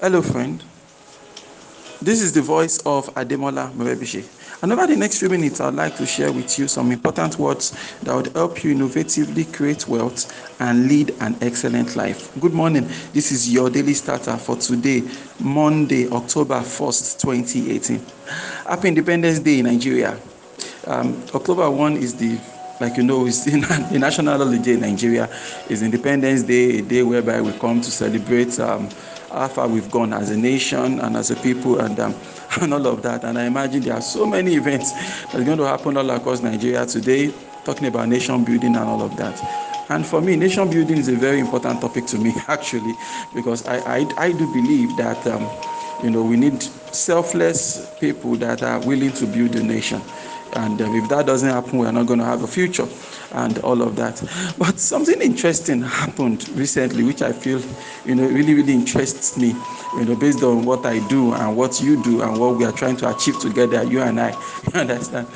Hello, friend. This is the voice of Ademola Morebise. And over the next few minutes, I'd like to share with you some important words that would help you innovatively create wealth and lead an excellent life. Good morning. This is your daily starter for today, Monday, October 1st, 2018. Happy Independence Day in Nigeria. Um, October 1 is the like you know, it's the national holiday in Nigeria. is Independence Day, a day whereby we come to celebrate um, how far we've gone as a nation and as a people and, um, and all of that. And I imagine there are so many events that's going to happen all across Nigeria today, talking about nation building and all of that. And for me, nation building is a very important topic to me, actually, because I, I, I do believe that, um, you know, we need selfless people that are willing to build a nation and uh, if that doesn't happen we're not going to have a future and all of that but something interesting happened recently which i feel you know really really interests me you know based on what i do and what you do and what we are trying to achieve together you and i you understand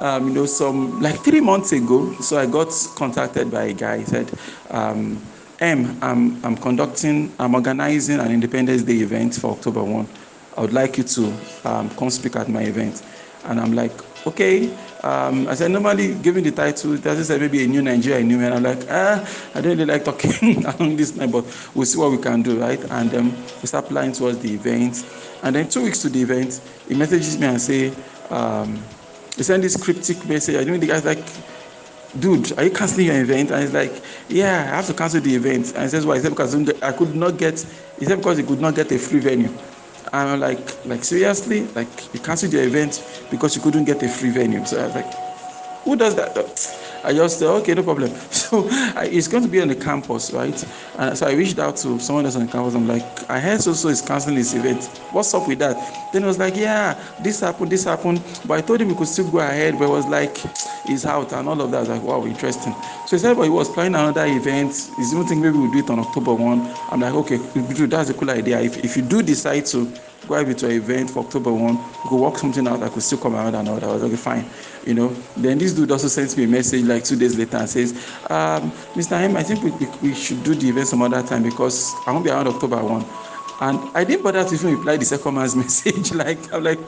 um, you know some like three months ago so i got contacted by a guy he said um, M, I'm, I'm conducting, I'm organizing an Independence Day event for October 1. I would like you to um, come speak at my event. And I'm like, okay. Um, I said, normally giving the title, doesn't say maybe a new Nigeria, a new man. I'm like, ah, I don't really like talking along this line, but we'll see what we can do, right? And um, we start planning towards the event. And then two weeks to the event, he messages me and say, um, he sent this cryptic message. I know the guy's like, dude, are you canceling your event? And he's like, yeah, I have to cancel the event. And he says, why? He said, because I could not get, he said, because he could not get a free venue. And I'm like, like seriously, like you canceled your event because you couldn't get a free venue. So I was like, who does that? I just said, okay, no problem. So I, it's going to be on the campus, right? And so I reached out to someone else on the campus. I'm like, I heard so so is canceling this event. What's up with that? Then he was like, yeah, this happened, this happened. But I told him we could still go ahead, but it was like, he's out and all of that. I was like, wow, interesting. So he said, but he was planning another event. He's even thinking maybe we'll do it on October 1. I'm like, okay, that's a cool idea. If, if you do decide to, go ahead to an event for October 1, we could work something out, I could still come around and all that. Was okay, fine. You know. Then this dude also sends me a message like two days later and says, um, Mr. M, I think we, we, we should do the event some other time because I won't be around October 1. And I didn't bother to even reply the second man's message. like, I'm like,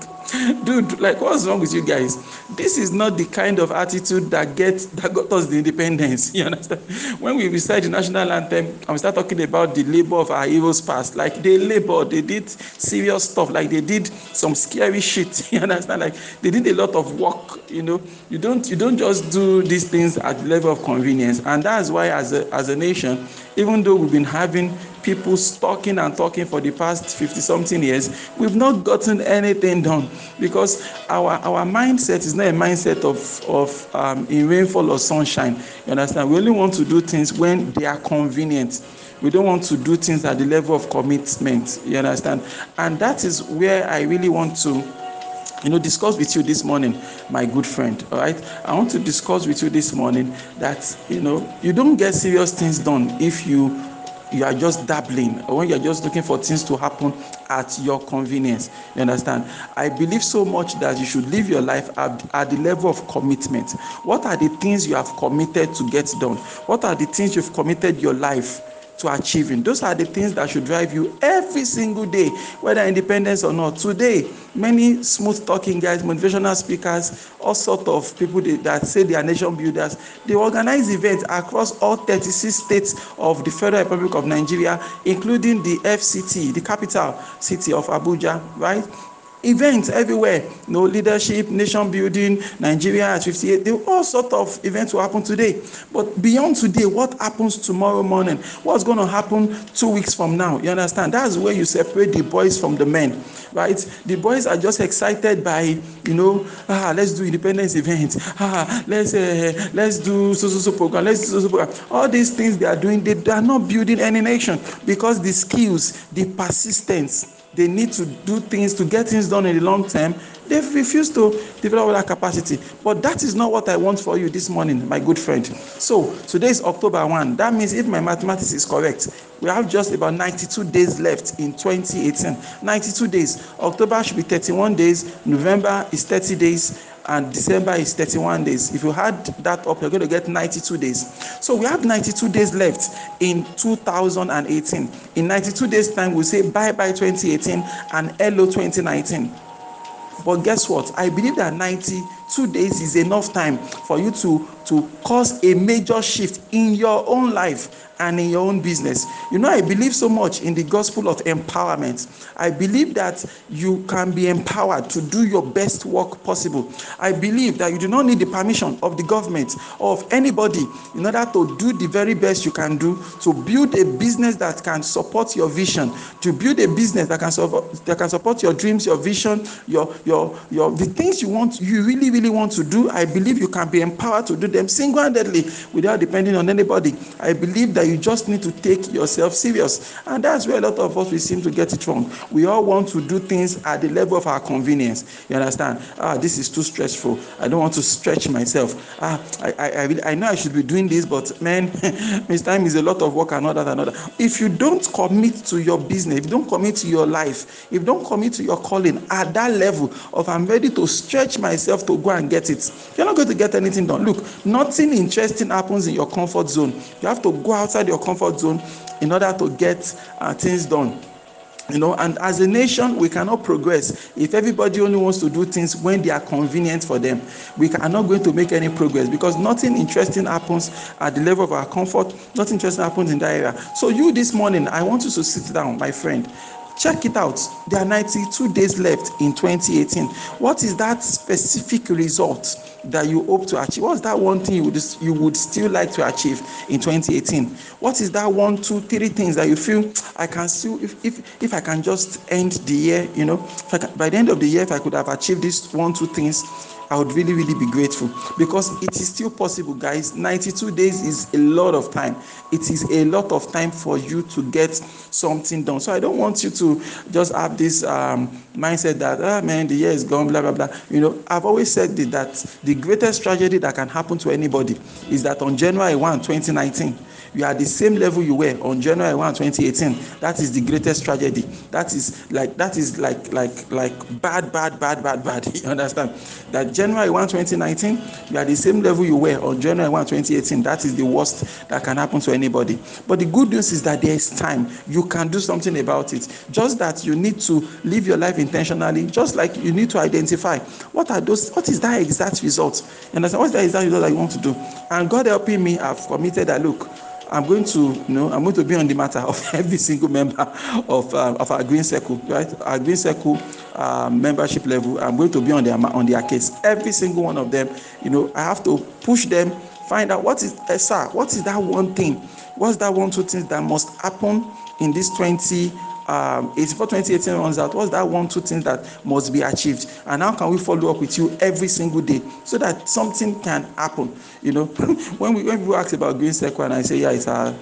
dude, like, what's wrong with you guys? This is not the kind of attitude that get that got us the independence. You understand? When we recite the national anthem and we start talking about the labor of our heroes past, like they labor, they did serious stuff, like they did some scary shit. You understand? Like they did a lot of work. You know, you don't you don't just do these things at the level of convenience, and that's why as a as a nation, even though we've been having people talking and talking for the past 50 something years, we've not gotten anything done because our, our mindset is not a mindset of, of um, in rainfall or sunshine. You understand? We only want to do things when they are convenient. We don't want to do things at the level of commitment. You understand? And that is where I really want to you know discuss with you this morning my good friend all right i want to discuss with you this morning that you know you don't get serious things done if you you are just dabbling. Or when you are just looking for things to happen at your convenience you understand? I believe so much that you should live your life at, at the level of commitment. What are the things you have committed to get done? What are the things you've committed your life to achieving. Those are the things that should drive you every single day, whether independence or not. Today, many smooth talking guys, motivational speakers, all sort of people that say they are nation builders, they organize events across all 36 states of the Federal Republic of Nigeria, including the FCT, the capital city of Abuja, right? Events everywhere. You know leadership nation building nigeria at 58 there all sort of events will happen today. But beyond today what happens tomorrow morning? What's going to happen two weeks from now? You understand? That's where you separate the boys from the men right? The boys are just excited by you know ah let's do independence events. ah let's uh, let's do so so so program. Let's do so so program. All these things they are doing they, they are not building any nation because the skills the persistence they need to do things to get things done in the long term they refuse to develop that capacity. But that is not what i want for you this morning my good friend. So today is october 1 that means if my mathematics is correct we have just about 92 days left in 2018 92 days. October should be 31 days. November is 30 days and December is 31 days. If you add that up, you're going to get 92 days. So we have 92 days left in 2018. In 92 days' time, we say bye bye 2018 and hello 2019. But guess what? I believe that 92 days is enough time for you to, to cause a major shift in your own life and in your own business. You know, I believe so much in the gospel of empowerment. I believe that you can be empowered to do your best work possible. I believe that you do not need the permission of the government or of anybody in order to do the very best you can do to build a business that can support your vision, to build a business that can support that can support your dreams, your vision, your your your the things you want you really really want to do. I believe you can be empowered to do them single-handedly without depending on anybody. I believe that you just need to take yourself serious. And that's where a lot of us we seem to get it wrong. We all want to do things at the level of our convenience. You understand? Ah, this is too stressful. I don't want to stretch myself. Ah, I, I, I, I know I should be doing this, but man, this time is a lot of work and that and all that. If you don't commit to your business, if you don't commit to your life, if you don't commit to your calling at that level of I'm ready to stretch myself to go and get it, you're not going to get anything done. Look, nothing interesting happens in your comfort zone. You have to go outside outside your comfort zone in order to get uh, things done you know? And as a nation we cannot progress if everybody only wants to do things when they are convenient for them. We are not going to make any progress because nothing interesting happens at the level of our comfort. Nothing interesting happens in that area. So you this morning i want you to sit down my friend Check it out. There are 92 days left in 2018. What is that specific result that you hope to achieve? What's that one thing you would, you would still like to achieve in 2018? What is that one, two, three things that you feel I can still, if, if, if I can just end the year, you know, can, by the end of the year, if I could have achieved these one, two things, I would really, really be grateful because it is still possible, guys. 92 days is a lot of time. It is a lot of time for you to get something done. So I don't want you to just have this um, mindset that, ah, man, the year is gone, blah, blah, blah. You know, I've always said that the greatest tragedy that can happen to anybody is that on January 1, 2019, you are the same level you were on January 1, 2018. That is the greatest tragedy. That is like that is like like like bad, bad, bad, bad, bad. You understand? That January 1, 2019, you are the same level you were on January 1, 2018. That is the worst that can happen to anybody. But the good news is that there is time. You can do something about it. Just that you need to live your life intentionally, just like you need to identify what are those, what is that exact result? And what's that exact result that you want to do? And God helping me, I've committed that look. I'm going to, you know, I'm going to be on the matter of every single member of uh, of our green circle, right? Our green circle uh, membership level. I'm going to be on their on their case. Every single one of them, you know, I have to push them, find out what is, uh, sir, what is that one thing? What's that one two things that must happen in this 20 um, 84 2018 runs out, what's that one, two things that must be achieved? And how can we follow up with you every single day so that something can happen? You know, when we when people ask about Green Circle and I say, yeah, it's a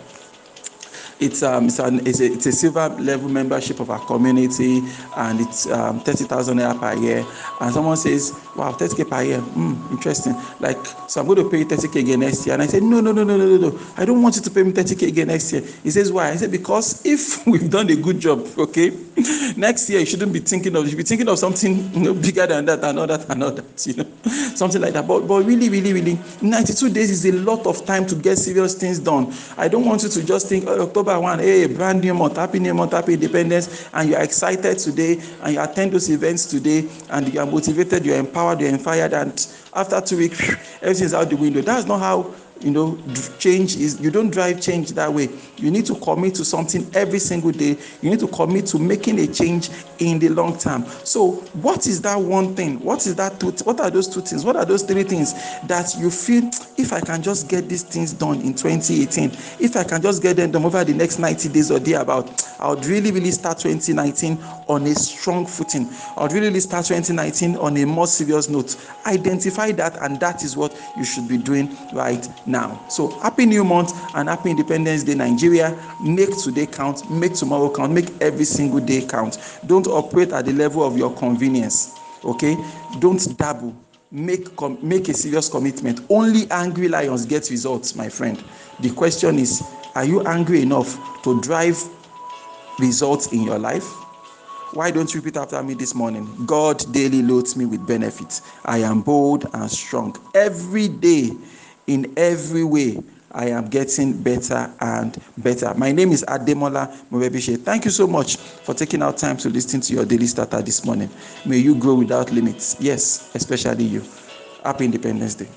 it's um it's, an, it's, a, it's a silver level membership of our community and it's um, 30,000 naira per year and someone says wow 30k per year. Hmm interesting. Like so i'm going to pay you 30k again next year. And i said no no no no no no no. I don't want you to pay me 30k again next year. He says why? I said because if we've done a good job okay next year you shouldn't be thinking of you should be thinking of something you know, bigger than that and all that and all that you know something like that. But but really really really 92 days is a lot of time to get serious things done. I don't want you to just think oh, october 1 hey brand new month happy new month happy independence and you're excited today and you attend those events today and you are motivated you're empowered you're inspired and after two weeks everything's out the window. That's not how you know change is. You don't drive change that way. You need to commit to something every single day. You need to commit to making a change in the long term. So what is that one thing? What is that two what are those two things? What are those three things that you feel if i can just get these things done in 2018 if i can just get them done over the next 90 days or day about i would really really start 2019 on a strong footing. I would really really start 2019 on a more serious note. Identify that and that is what you should be doing right now. So happy new month and happy Independence Day, Nigeria. Make today count, make tomorrow count, make every single day count. Don't operate at the level of your convenience. Okay? Don't dabble. Make com- make a serious commitment. Only angry lions get results, my friend. The question is, are you angry enough to drive results in your life? Why don't you repeat after me this morning? God daily loads me with benefits. I am bold and strong. Every day, in every way, I am getting better and better. My name is Ademola Morebise. Thank you so much for taking out time to listen to your daily starter this morning. May you grow without limits. Yes, especially you. Happy Independence Day.